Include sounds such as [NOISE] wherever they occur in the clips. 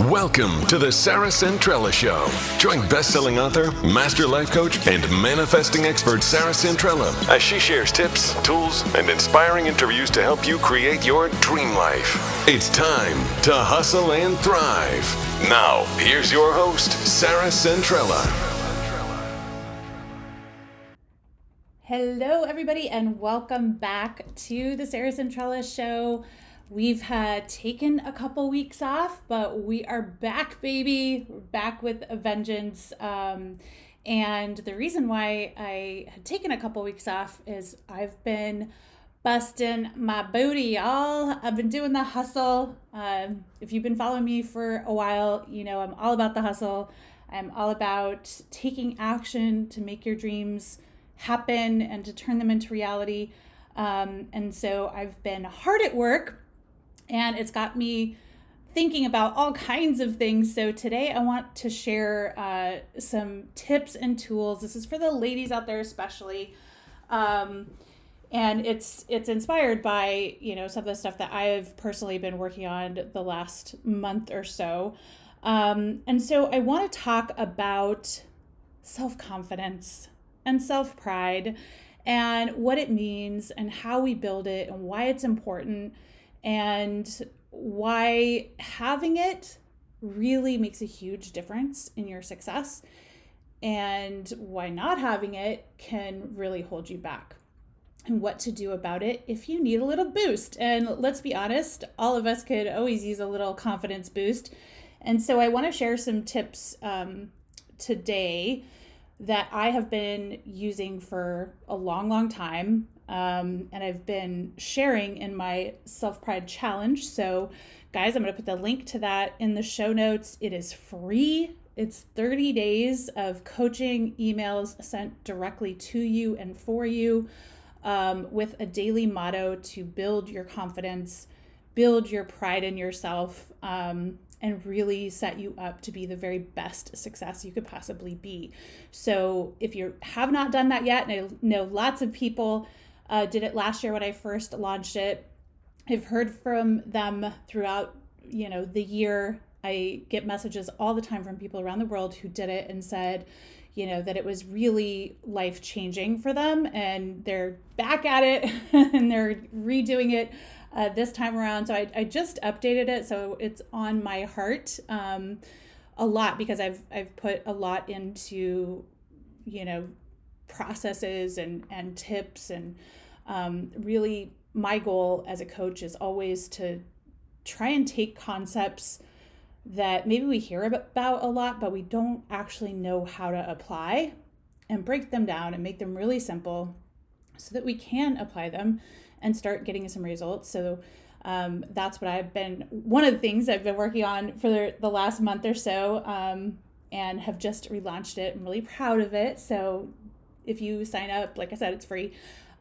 Welcome to the Sarah Centrella Show. Join best-selling author, master life coach, and manifesting expert Sarah Centrella as she shares tips, tools, and inspiring interviews to help you create your dream life. It's time to hustle and thrive. Now, here's your host, Sarah Centrella. Hello, everybody, and welcome back to the Sarah Centrella Show. We've had taken a couple weeks off, but we are back, baby. We're back with a vengeance. Um, and the reason why I had taken a couple weeks off is I've been busting my booty, y'all. I've been doing the hustle. Um, if you've been following me for a while, you know I'm all about the hustle. I'm all about taking action to make your dreams happen and to turn them into reality. Um, and so I've been hard at work and it's got me thinking about all kinds of things. So today I want to share uh, some tips and tools. This is for the ladies out there, especially. Um, and it's it's inspired by you know some of the stuff that I've personally been working on the last month or so. Um, and so I want to talk about self confidence and self pride and what it means and how we build it and why it's important and why having it really makes a huge difference in your success and why not having it can really hold you back and what to do about it if you need a little boost. And let's be honest, all of us could always use a little confidence boost. And so I want to share some tips um, today that I have been using for a long, long time um, and I've been sharing in my self pride challenge. So, guys, I'm going to put the link to that in the show notes. It is free. It's 30 days of coaching emails sent directly to you and for you um, with a daily motto to build your confidence, build your pride in yourself, um, and really set you up to be the very best success you could possibly be. So, if you have not done that yet, and I know lots of people uh, did it last year when I first launched it. I've heard from them throughout, you know, the year. I get messages all the time from people around the world who did it and said, you know, that it was really life changing for them and they're back at it [LAUGHS] and they're redoing it uh, this time around. So I, I just updated it. So it's on my heart um, a lot because I've, I've put a lot into, you know, processes and, and tips and um, really my goal as a coach is always to try and take concepts that maybe we hear about a lot but we don't actually know how to apply and break them down and make them really simple so that we can apply them and start getting some results so um, that's what I've been one of the things I've been working on for the, last month or so um, and have just relaunched it. I'm really proud of it. So if you sign up, like I said, it's free.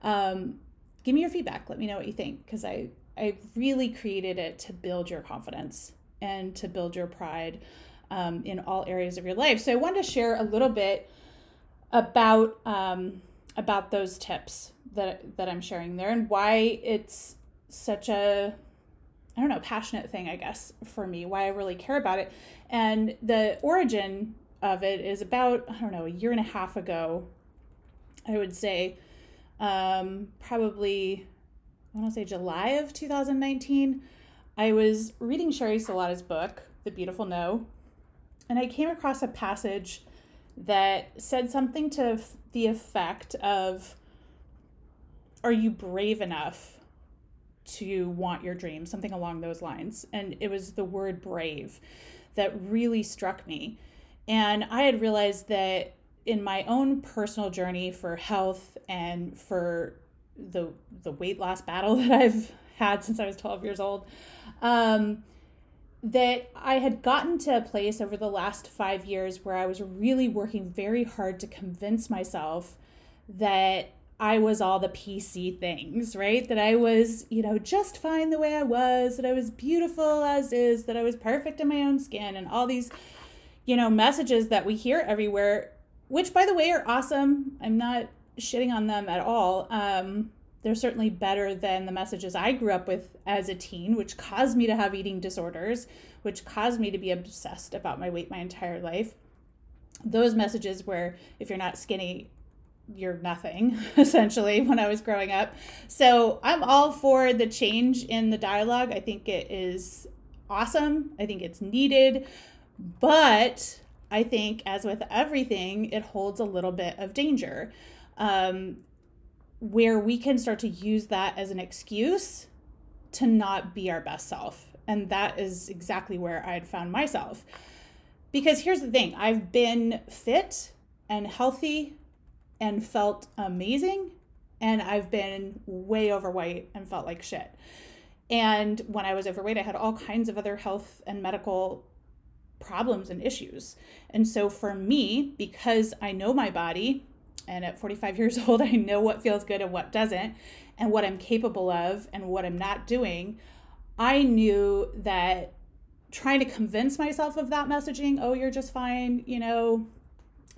Um, give me your feedback. Let me know what you think because I I really created it to build your confidence and to build your pride um, in all areas of your life. So I wanted to share a little bit about um, about those tips that that I'm sharing there and why it's such a I don't know passionate thing I guess for me why I really care about it and the origin of it is about I don't know a year and a half ago I would say um, probably, I want to say July of 2019. I was reading Sheri Salata's book, The Beautiful No, and I came across a passage that said something to the effect of Are you brave enough to want your dream? Something along those lines. And it was the word brave that really struck me. And I had realized that in my own personal journey for health and for the the weight loss battle [LAUGHS] that I've had since I was 12 years old, um, that I had gotten to a place over the last five years where I was really working very hard to convince myself that I was all the PC things, right? That I was, you know, just fine the way I was, that I was beautiful as is, that I was perfect in my own skin, and all these, you know, messages that we hear everywhere which by the way are awesome. I'm not shitting on them at all. Um, they're certainly better than the messages I grew up with as a teen, which caused me to have eating disorders, which caused me to be obsessed about my weight my entire life. Those messages where if you're not skinny, you're nothing, [LAUGHS] essentially, when I was growing up. So I'm all for the change in the dialogue. I think it is awesome. I think it's needed. But I think, as with everything, it holds a little bit of danger. Um, where we can start to use that as an excuse to not be our best self. And that is exactly where I had found myself. Because here's the thing I've been fit and healthy and felt amazing, and I've been way overweight and felt like shit. And when I was overweight, I had all kinds of other health and medical problems and issues. And so for me, because I know my body, and at 45 [LAUGHS] years old, I know what feels good and what doesn't, and what I'm capable of and what I'm not doing. I knew that trying to convince myself of that messaging, oh, you're just fine, you know,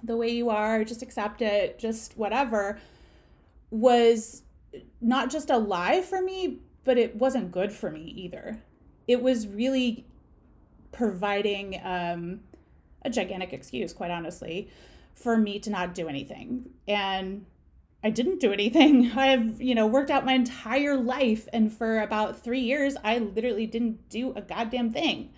the way you are, just accept it, just whatever, was not just a lie for me, but it wasn't good for me either. It was really providing um, a gigantic excuse, quite honestly, for me to not do anything. And I didn't do anything. [LAUGHS] I've, you know, worked out my entire life and for about 3 years I literally didn't do a goddamn thing.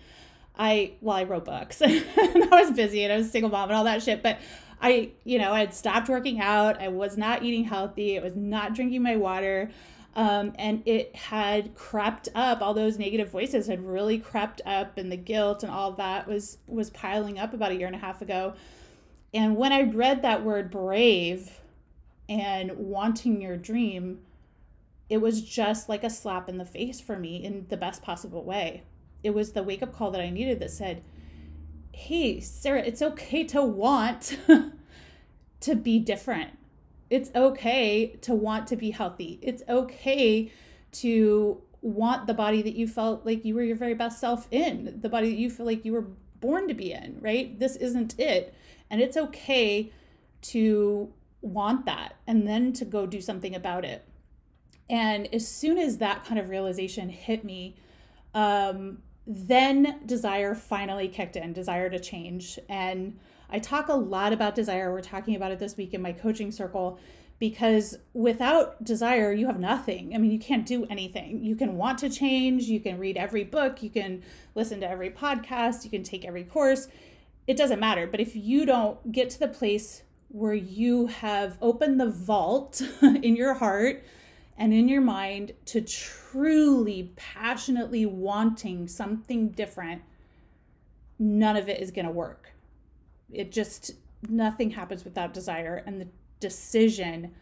I well, I wrote books [LAUGHS] and I was busy and I was a single mom and all that shit, but I, you know, I had stopped working out. I was not eating healthy. I was not drinking my water. Um, and it had crept up all those negative voices had really crept up and the guilt and all that was was piling up about a year and a half ago and when I read that word brave and wanting your dream, it was just like a slap in the face for me in the best possible way. It was the wake up call that I needed that said, Hey, Sarah, it's okay to want [LAUGHS] to be different. It's okay to want to be healthy. It's okay to want the body that you felt like you were your very best self in, the body that you feel like you were born to be in, right? This isn't it. And it's okay to want that and then to go do something about it. And as soon as that kind of realization hit me, um, then desire finally kicked in, desire to change. And I talk a lot about desire. We're talking about it this week in my coaching circle because without desire, you have nothing. I mean, you can't do anything. You can want to change, you can read every book, you can listen to every podcast, you can take every course it doesn't matter. But if you don't get to the place where you have opened the vault [LAUGHS] in your heart and in your mind to truly passionately wanting something different, none of it is going to work. It just, nothing happens without desire and the decision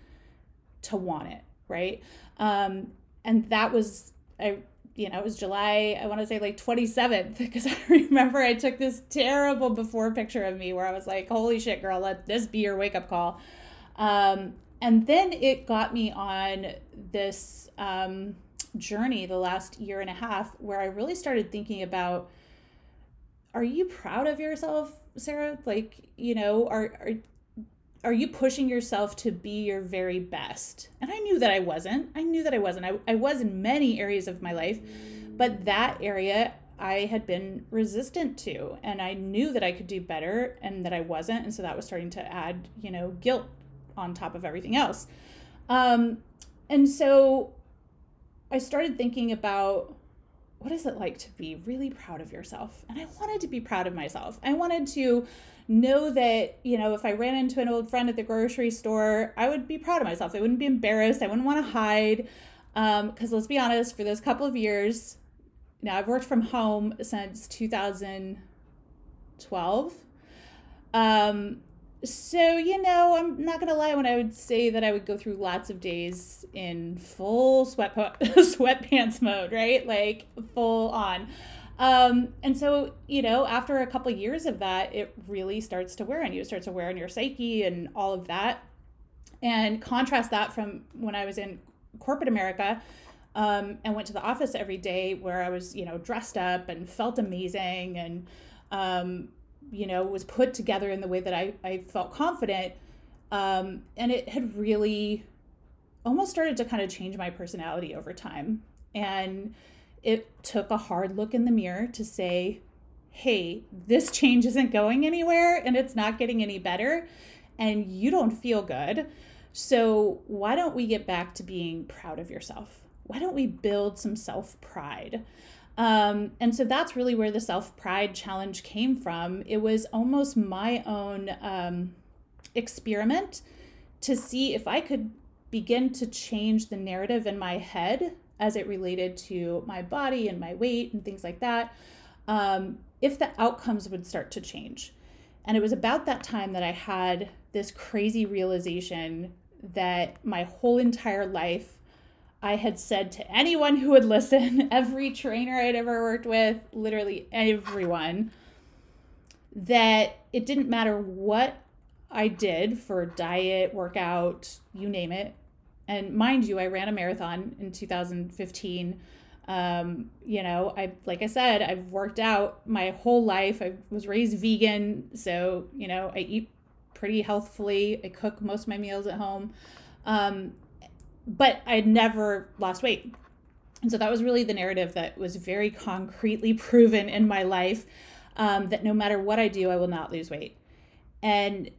to want it, right? Um, and that was, I you know, it was July, I want to say like 27th, because [LAUGHS] I remember I took this terrible before picture of me where I was like, holy shit, girl, let this be your wake up call. Um, and then it got me on this um, journey the last year and a half where I really started thinking about are you proud of yourself, Sarah? Like, you know, are, are are you pushing yourself to be your very best? And I knew that I wasn't. I knew that I wasn't. I, I was in many areas of my life, but that area I had been resistant to. And I knew that I could do better and that I wasn't. And so that was starting to add, you know, guilt on top of everything else. Um, and so I started thinking about what is it like to be really proud of yourself? And I wanted to be proud of myself. I wanted to know that, you know, if I ran into an old friend at the grocery store, I would be proud of myself. I wouldn't be embarrassed. I wouldn't want to hide. Because um, let's be honest, for those couple of years, now I've worked from home since 2012. Um, so, you know, I'm not going to lie when I would say that I would go through lots of days in full sweat [LAUGHS] sweatpants mode, right? Like full on. Um, and so, you know, after a couple years of that, it really starts to wear on you. It starts to wear on your psyche and all of that. And contrast that from when I was in corporate America um, and went to the office every day where I was, you know, dressed up and felt amazing and, um, you know, was put together in the way that I, I felt confident. Um, and it had really almost started to kind of change my personality over time. And it took a hard look in the mirror to say, hey, this change isn't going anywhere and it's not getting any better, and you don't feel good. So, why don't we get back to being proud of yourself? Why don't we build some self pride? Um, and so that's really where the self pride challenge came from. It was almost my own um, experiment to see if I could begin to change the narrative in my head as it related to my body and my weight and things like that, um, if the outcomes would start to change. And it was about that time that I had this crazy realization that my whole entire life I had said to anyone who would listen, [LAUGHS] every trainer I'd ever worked with, literally everyone, that it didn't matter what I did for diet, workout, you name it. And mind you, I ran a marathon in 2015. Um, you know, I like I said, I've worked out my whole life. I was raised vegan, so you know, I eat pretty healthfully. I cook most of my meals at home. Um, but I'd never lost weight. And so that was really the narrative that was very concretely [LAUGHS] proven in my life um, that no matter what I do, I will not lose weight. And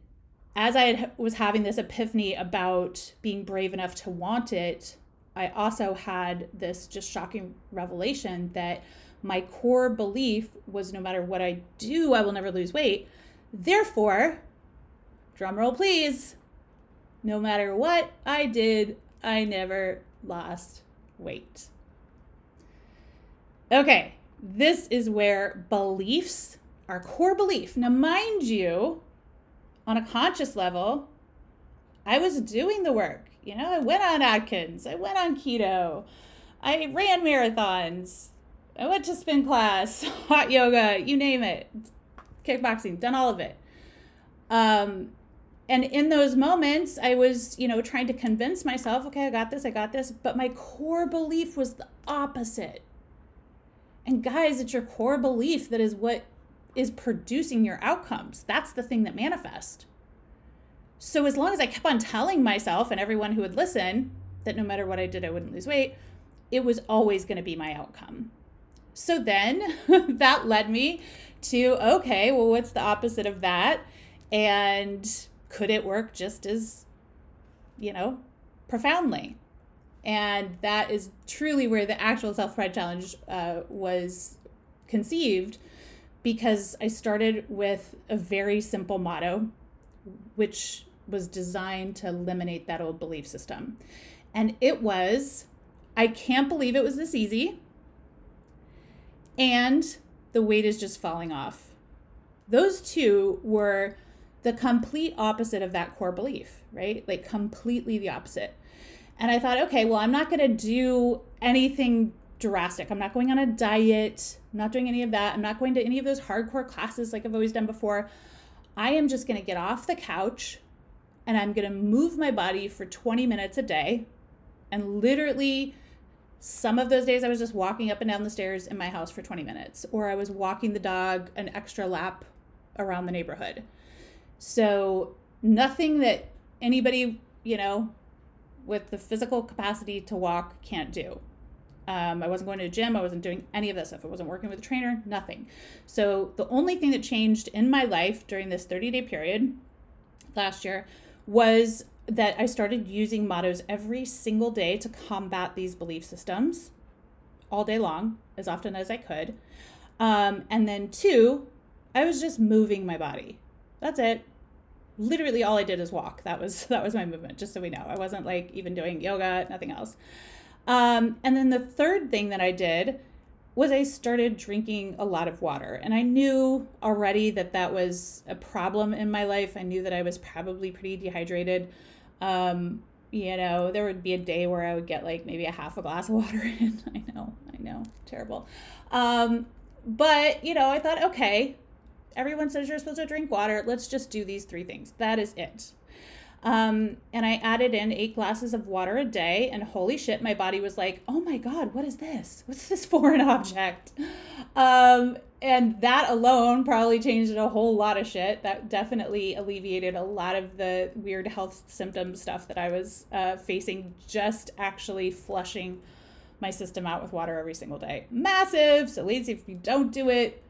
as I had, was having this epiphany about being brave enough to want it, I also had this just shocking revelation that my core belief was no matter what I do, I will never lose weight. Therefore, drumroll please, no matter what I did, I never lost weight. Okay, this is where beliefs, our core belief. Now, mind you, on a conscious level, I was doing the work. You know, I went on Atkins, I went on keto, I ran marathons, I went to spin class, [LAUGHS] hot yoga, you name it, kickboxing, done all of it. Um, and in those moments, I was, you know, trying to convince myself, okay, I got this, I got this. But my core belief was the opposite. And guys, it's your core belief that is what is producing your outcomes. That's the thing that manifests. So as long as I kept on telling myself and everyone who would listen that no matter what I did, I wouldn't lose weight, it was always going to be my outcome. So then [LAUGHS] that led me to okay, well, what's the opposite of that? And could it work just as, you know, profoundly? And that is truly where the actual self pride challenge uh, was conceived because I started with a very simple motto, which was designed to eliminate that old belief system. And it was I can't believe it was this easy. And the weight is just falling off. Those two were the complete opposite of that core belief, right? Like completely the opposite. And I thought, okay, well, I'm not going to do anything drastic. I'm not going on a diet. I'm not doing any of that. I'm not going to any of those hardcore classes like I've always done before. I am just going to get off the couch and I'm going to move my body for 20 minutes a day. And literally, some of those days I was just walking up and down the stairs in my house for 20 minutes, or I was walking the dog an extra lap around the neighborhood. So, nothing that anybody, you know, with the physical capacity to walk can't do. Um, I wasn't going to a gym. I wasn't doing any of that stuff. I wasn't working with a trainer, nothing. So the only thing that changed in my life during this 30 day period last year was that I started using mottos every single day to combat these belief systems all day long, as often as I could. Um, and then two, I was just moving my body. That's it. Literally all I did is walk. That was [LAUGHS] that was my movement, just so we know. I wasn't like even doing yoga, nothing else. Um, and then the third thing that I did was I started drinking a lot of water. And I knew already that that was a problem in my life. I knew that I was probably pretty dehydrated. Um, you know, there would be a day where I would get like maybe a half a glass of [LAUGHS] water in. I know, I know, terrible. Um, but, you know, I thought, okay, everyone says you're supposed to drink water. Let's just do these three things. That is it. Um, and I added in eight glasses of water a day, and holy shit, my body was like, oh my God, what is this? What's this [LAUGHS] foreign object? Um, and that alone probably changed a whole lot of shit. That definitely alleviated a lot of the weird health symptom stuff that I was uh, facing just actually flushing my system out with water every single day. Massive. So, ladies, if you don't do it,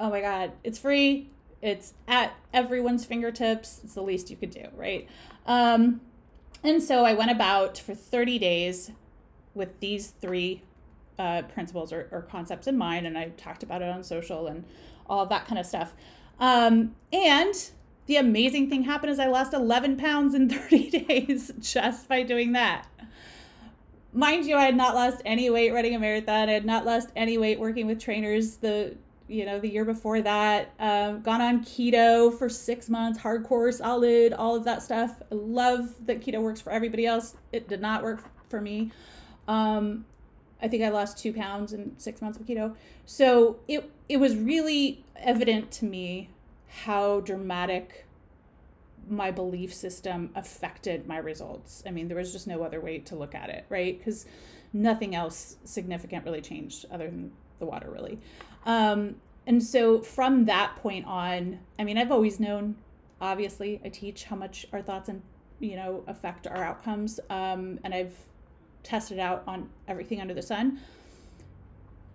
oh my God, it's free. It's at everyone's fingertips. It's the least you could do, right? Um, and so I went about for 30 days with these three uh, principles or, or, concepts in mind, and I talked about it on social and all that kind of stuff. Um, and the amazing thing happened is I lost 11 pounds in [LAUGHS] 30 days just by doing that. Mind you, I had not lost any weight running a marathon. I had not lost any weight working with trainers the you know the year before that. Um, gone on keto for six months, hardcore, solid, all of that stuff. I love that keto works for everybody else. It did not work for me. Um, I think I lost two pounds in six months of keto. So it it was really evident to me how dramatic my belief system affected my results. I mean, there was just no other way to look at it, right? Because nothing else significant really changed other than the water, really. Um, and so from that point on, I mean, I've always known, obviously, I teach how much our thoughts and, you know, affect our outcomes. Um, and I've tested out on everything under the sun.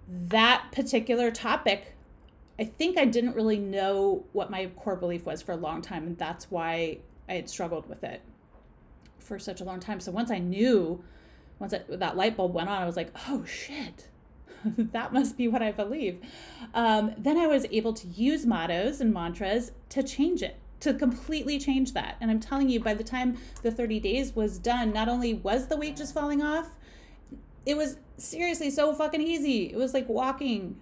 That particular topic, I think I didn't really know what my core belief was for a long time, and that's why I had struggled with it for such a long time. So once I knew, once that light bulb went on, I was like, oh shit, [LAUGHS] that must be what I believe. Um, then I was able to use mottos and mantras to change it to completely change that. And I'm telling you, by the time the 30 days was done, not only was the weight just falling off, it was seriously so fucking easy. It was like walking,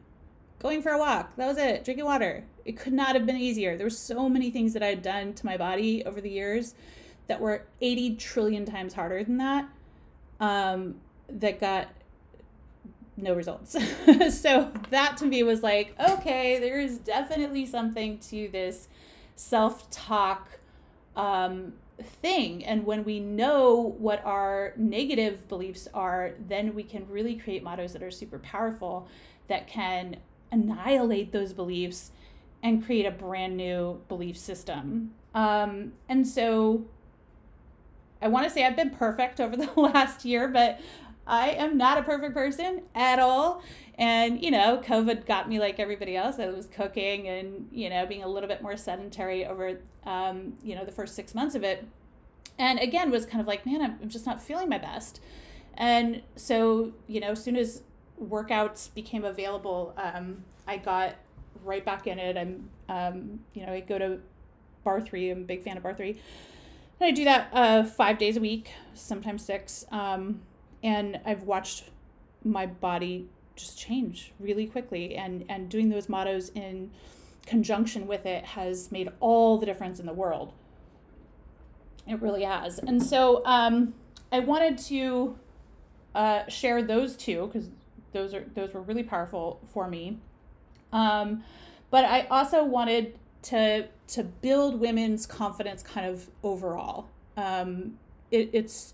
going for a walk. That was it. Drinking water. It could not have been easier. There were so many things that I had done to my body over the years that were 80 trillion times harder than that um, that got no results. [LAUGHS] so that to me was like, okay, there is definitely something to this self talk um, thing. And when we know what our negative beliefs are, then we can really create mottos that are super powerful that can annihilate those beliefs and create a brand new belief system. Um, and so I want to say I've been perfect over the [LAUGHS] last year, but I am not a perfect person at all. And, you know, COVID got me like everybody else. I was cooking and, you know, being a little bit more sedentary over, um, you know, the first six months of it. And again, was kind of like, man, I'm just not feeling my best. And so, you know, as soon as workouts became available, um, I got right back in it. I'm, um, you know, I go to barre3. I'm a big fan of barre3. And I do that uh, five days a week, sometimes six. Um, and I've watched my body just change really quickly. And and doing those mottos in conjunction with it has made all the difference in the world. It really has. And so um, i wanted to uh, share those two because those are those were really powerful for me. Um, but i also wanted to to build women's confidence kind of overall. Um, it, it's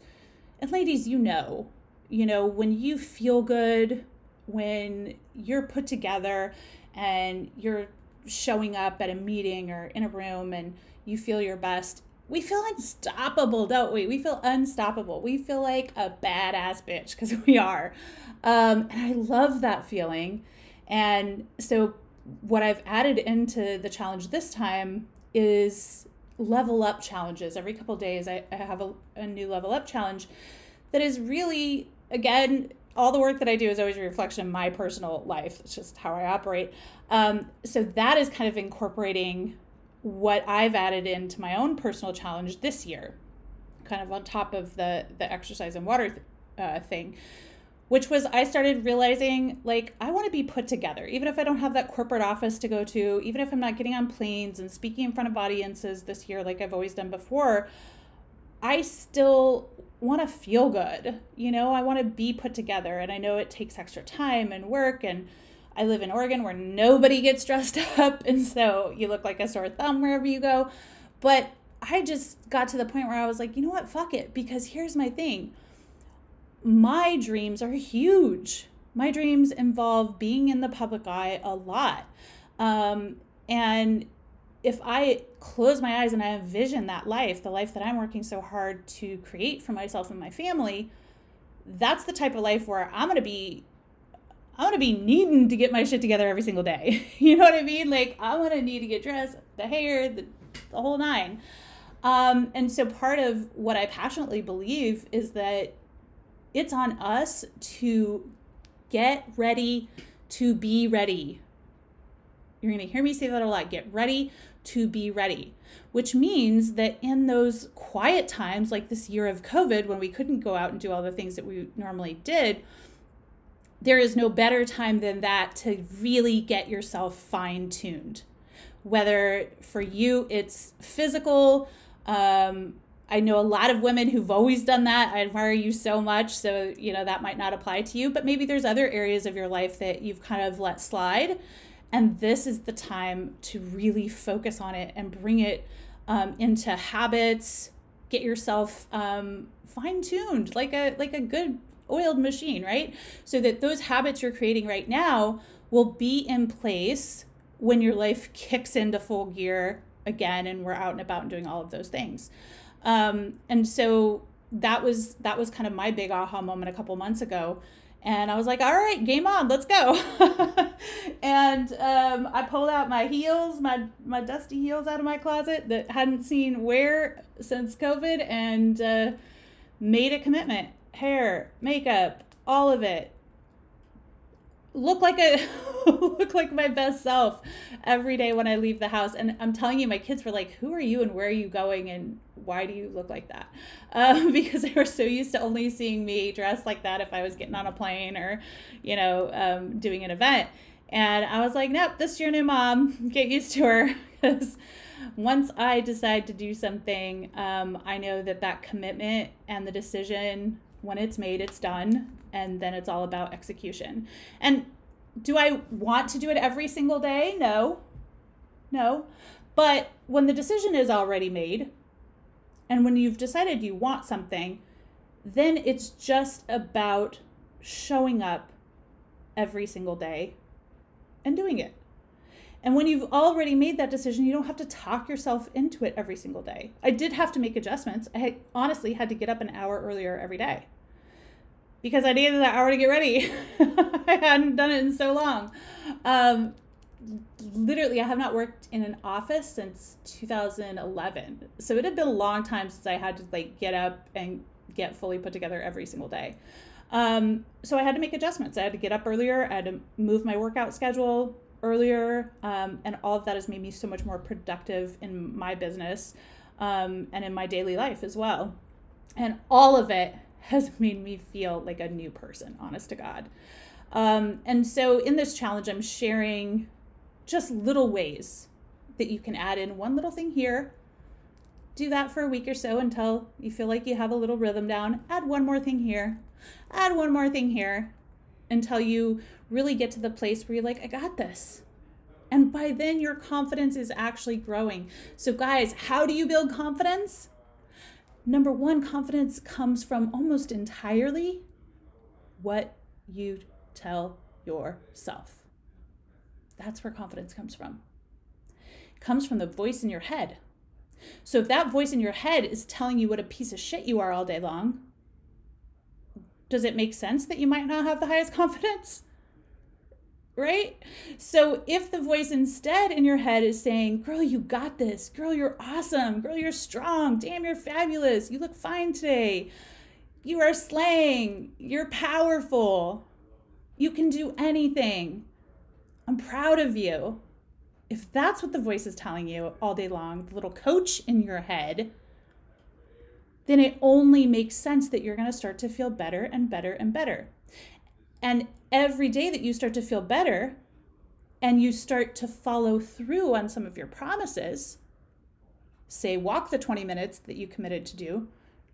and ladies you know you know when you feel good when you're put together and you're showing up at a meeting or in a room and you feel your best, we feel unstoppable, don't we? We feel unstoppable. We feel like a badass bitch because [LAUGHS] we are. Um, and I love that feeling. And so, what I've added into the challenge this time is level up challenges. Every couple days, I, I have a, a new level up challenge that is really, again, all the work that I do is always a reflection of my personal life. It's just how I operate. Um, so that is kind of incorporating what I've added into my own personal challenge this year, kind of on top of the the exercise and water th- uh, thing, which was I started realizing like I want to be put together, even if I don't have that corporate office to go to, even if I'm not getting on planes and speaking in front of audiences this year like I've always done before. I still want to feel good. You know, I want to be put together. And I know it takes extra time and work. And I live in Oregon where nobody gets dressed [LAUGHS] up. And so you look like a sore thumb wherever you go. But I just got to the point where I was like, you know what? Fuck it. Because here's my thing my dreams are huge. My dreams involve being in the public eye a lot. Um, and if I close my eyes and I envision that life, the life that I'm working so hard to create for myself and my family, that's the type of life where I'm going to be I'm gonna be needing to get my shit together every single day. [LAUGHS] you know what I mean? Like I'm gonna need to get dressed, the hair, the, the whole nine. Um, and so part of what I passionately believe is that it's on us to get ready to be ready. You're gonna hear me say that a lot. Get ready to be ready, which means that in those quiet times, like this year of COVID, when we couldn't go out and do all the things that we normally did, there is no better time than that to really get yourself fine tuned. Whether for you it's physical, um, I know a lot of women who've always done that. I admire you so much. So, you know, that might not apply to you, but maybe there's other areas of your life that you've kind of let slide. And this is the time to really focus on it and bring it um, into habits, get yourself um, fine tuned like a like a good oiled machine, right? So that those habits you're creating right now will be in place when your life kicks into full gear again and we're out and about and doing all of those things. Um, and so that was that was kind of my big aha moment a couple months ago and I was like, all right, game on, let's go. [LAUGHS] and um, I pulled out my heels, my my dusty heels out of my closet that hadn't seen wear since COVID, and uh, made a commitment hair, makeup, all of it. Look like a [LAUGHS] look like my best self every day when I leave the house. And I'm telling you, my kids were like, "Who are you and where are you going and why do you look like that?" [LAUGHS] Um, because they were so used to only seeing me dressed like that if I was getting on a plane or, you know, um, doing an event. And I was like, "Nope, this is your new mom. [LAUGHS] Get used to her." Because once I decide to do something, um, I know that that commitment and the decision when it's made, it's done, and then it's all about execution. And do I want to do it every single day? No. No. But when the decision is already made, and when you've decided you want something, then it's just about showing up every single day and doing it. And when you've already made that decision, you don't have to talk yourself into it every single day. I did have to make adjustments. I honestly had to get up an hour earlier every day because I needed that hour to get ready. [LAUGHS] I hadn't done it in so long. Um, literally, I have not worked in an office since 2011. So it had been a long time since I had to like get up and get fully put together every single day. Um, so I had to make adjustments. I had to get up earlier. I had to move my workout schedule earlier, um, and all of that has made me so much more productive in my business um, and in my daily life as well. And all of it has [LAUGHS] made me feel like a new person, honest to God. Um, and so in this challenge, I'm sharing just little ways that you can add in one little thing here. Do that for a week or so until you feel like you have a little rhythm down. Add one more thing here. Add one more thing here until you really get to the place where you're like, I got this. And by then, your confidence is actually growing. So, guys, how do you build confidence? Number one, confidence comes from almost entirely what you tell yourself. That's where confidence comes from. It comes from the voice in your head. So if that voice in your head is telling you what a piece of shit you are all day long, does it make sense that you might not have the highest [LAUGHS] confidence? Right? So if the voice instead in your head is saying, Girl, you got this. Girl, you're awesome. Girl, you're strong. Damn, you're fabulous. You look fine today. You are slaying. You're powerful. You can do anything. I'm proud of you. If that's what the voice is telling you all day long, the little coach in your head, then it only makes sense that you're going to start to feel better and better and better. And every day that you start to feel better and you start to follow through on some of your promises, say, walk the 20 minutes that you committed to do,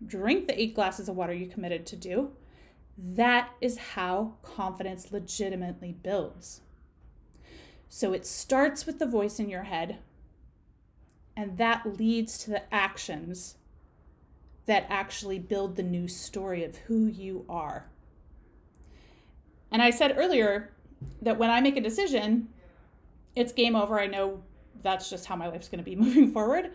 drink the eight glasses of water you committed to do, that is how confidence legitimately builds. So it starts with the voice in your head, and that leads to the actions that actually build the new story of who you are. And I said earlier that when I make a decision, it's game over. I know that's just how my life's going to be [LAUGHS] moving forward.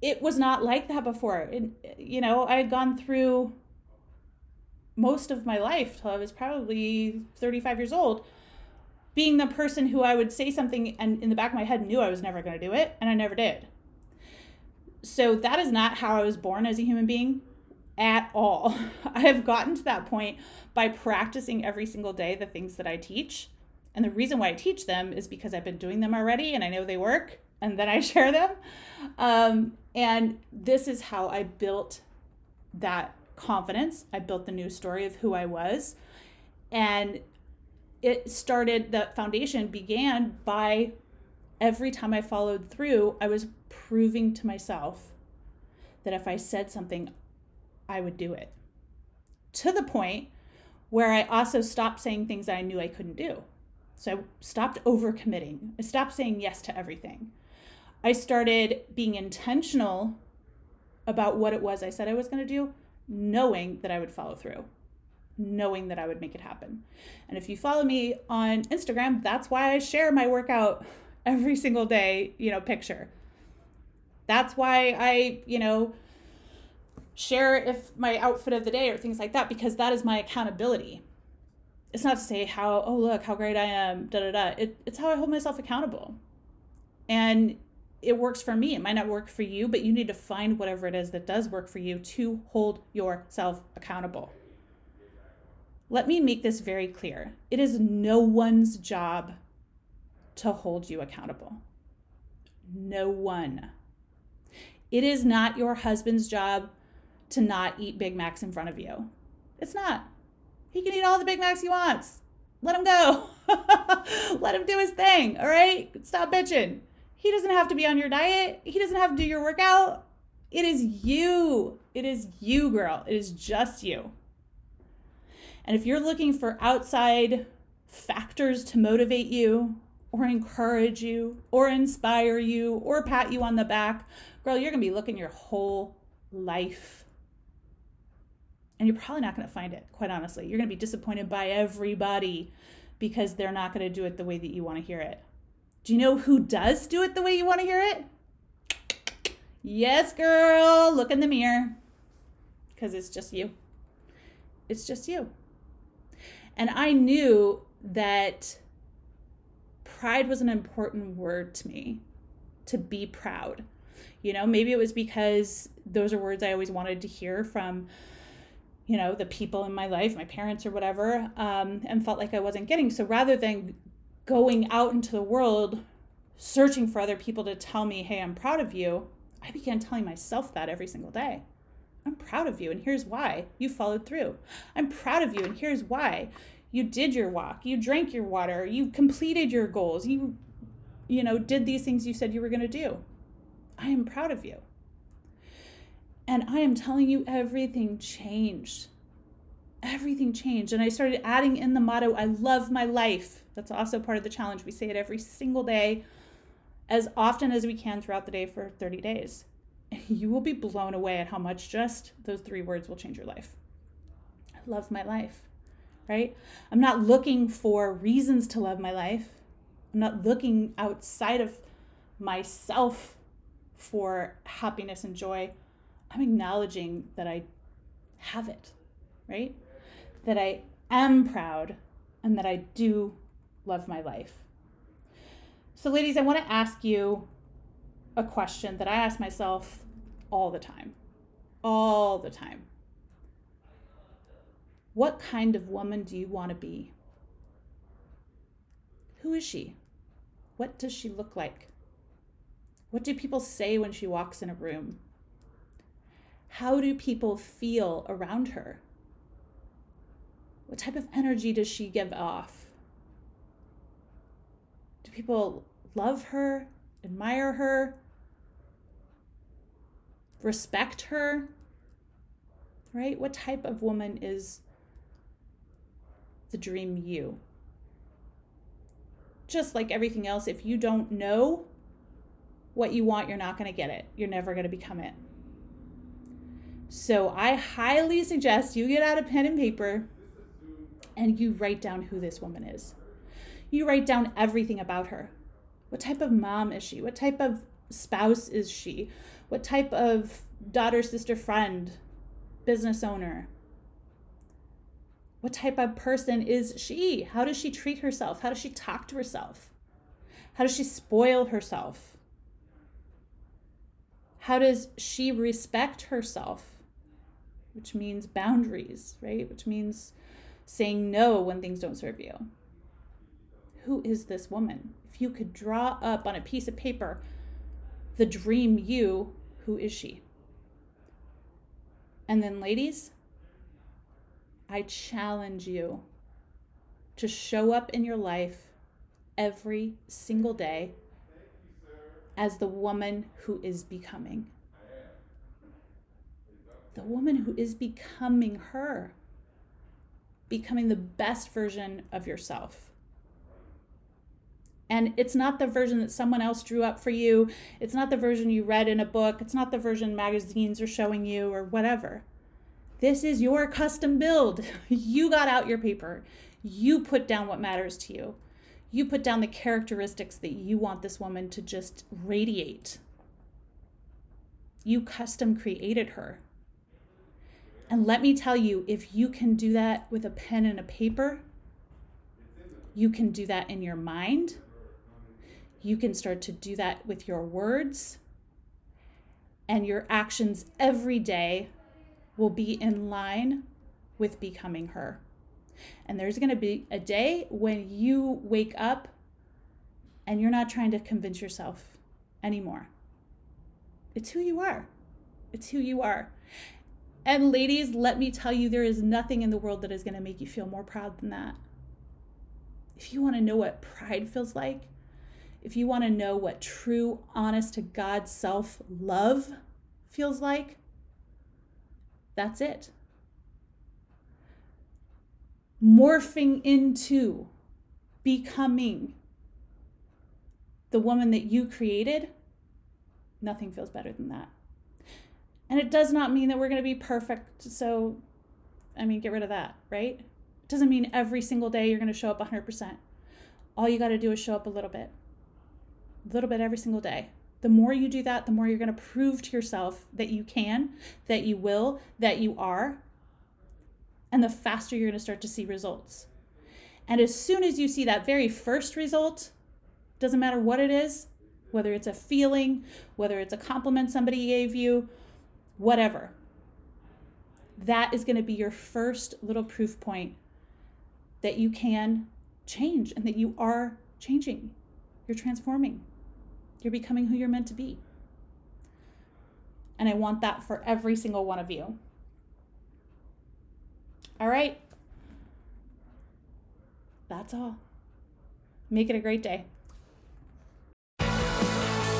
It was not like that before. It, you know, I had gone through most of my life till I was probably 35 years old being the person who I would say something and in the back of my head knew I was never going to do it and I never did. So that is not how I was born as a human being at all. [LAUGHS] I have gotten to that point by practicing every single day the things that I teach. And the reason why I teach them is because I've been doing them already and I know they work and then I [LAUGHS] share them. Um, and this is how I built that confidence. I built the new story of who I was. And it started, the foundation began by every time I followed through, I was proving to myself that if I said something, I would do it. To the point where I also stopped saying things that I knew I couldn't do. So I stopped overcommitting. I stopped saying yes to everything. I started being intentional about what it was I said I was going to do, knowing that I would follow through, knowing that I would make it happen. And if you follow me on Instagram, that's why I share my workout every single day, you know, picture. That's why I, you know, share if my outfit of the day or things like that because that is my accountability. It's not to say how, oh, look how great I am, da da da. It, it's how I hold myself accountable. And it works for me. It might not work for you, but you need to find whatever it is that does work for you to hold yourself accountable. Let me make this very clear it is no one's job to hold you accountable. No one. It is not your husband's job to not eat Big Macs in front of you. It's not. He can eat all the Big Macs he wants. Let him go. [LAUGHS] Let him do his thing. All right? Stop bitching. He doesn't have to be on your diet. He doesn't have to do your workout. It is you. It is you, girl. It is just you. And if you're looking for outside factors to motivate you, or encourage you, or inspire you, or pat you on the back, girl, you're going to be looking your whole life and you're probably not going to find it, quite honestly. You're going to be disappointed by everybody because they're not going to do it the way that you want to hear it. Do you know who does do it the way you want to hear it? Yes, girl. Look in the mirror because it's just you. It's just you. And I knew that pride was an important word to me to be proud. You know, maybe it was because those are words I always wanted to hear from you know the people in my life my parents or whatever um, and felt like i wasn't getting. So rather than going out into the world searching for other people to tell me hey i'm proud of you i began telling myself that every single day. I'm proud of you and here's why. You followed through. I'm proud of you and here's why. You did your walk. You drank your water. You completed your goals. You you know did these things you said you were going to do. I am proud of you and I am telling you, everything changed. Everything changed. And I started adding in the motto, I love my life. That's also part of the challenge. We say it every single day, as often as we can throughout the day for 30 days. And [LAUGHS] you will be blown away at how much just those three words will change your life. I love my life, right? I'm not looking for reasons to love my life. I'm not looking outside of myself for happiness and joy. I'm acknowledging that I have it, right? That I am proud and that I do love my life. So, ladies, I want to ask you a question that I ask myself all the time. All the time. What kind of woman do you want to be? Who is she? What does she look like? What do people say when she walks in a room? How do people feel around her? What type of energy does she give off? Do people love her, admire her, respect her? Right? What type of woman is the dream you? Just like everything else, if you don't know what you want, you're not going to get it. You're never going to become it. So I highly suggest you get out a pen and paper and you write down who this woman is. You write down everything about her. What type of mom is she? What type of spouse is she? What type of daughter, sister, friend, business owner? What type of person is she? How does she treat herself? How does she talk to herself? How does she spoil herself? How does she respect herself? Which means boundaries, right? Which means saying no when things don't serve you. Who is this woman? If you could draw up on a piece of paper the dream you, who is she? And then, ladies, I challenge you to show up in your life every single day as the woman who is becoming. The woman who is becoming her, becoming the best version of yourself. And it's not the version that someone else drew up for you. It's not the version you read in a book. It's not the version magazines are showing you or whatever. This is your custom build. [LAUGHS] You got out your paper. You put down what matters to you. You put down the characteristics that you want this woman to just radiate. You custom created her. And let me tell you, if you can do that with a pen and a paper, you can do that in your mind. You can start to do that with your words. And your actions every day will be in line with becoming her. And there's going to be a day when you wake up and you're not trying to convince yourself anymore. It's who you are. It's who you are. And ladies, let me tell you, there is nothing in the world that is going to make you feel more proud than that. If you want to know what pride feels like, if you want to know what true, honest to God self love feels like, that's it. Morphing into becoming the woman that you created, nothing feels better than that. And it does not mean that we're going to be perfect. So, I mean, get rid of that, right? It doesn't mean every single day you're going to show up 100%. All you got to do is show up a little bit, a little bit every single day. The more you do that, the more you're going to prove to yourself that you can, that you will, that you are. And the faster you're going to start to see results. And as soon as you see that very first result, doesn't matter what it is, whether it's a feeling, whether it's a compliment somebody gave you, whatever. That is going to be your first little proof point that you can change and that you are changing. You're transforming. You're becoming who you're meant to be. And I want that for every single one of you. All right. That's all. Make it a great day.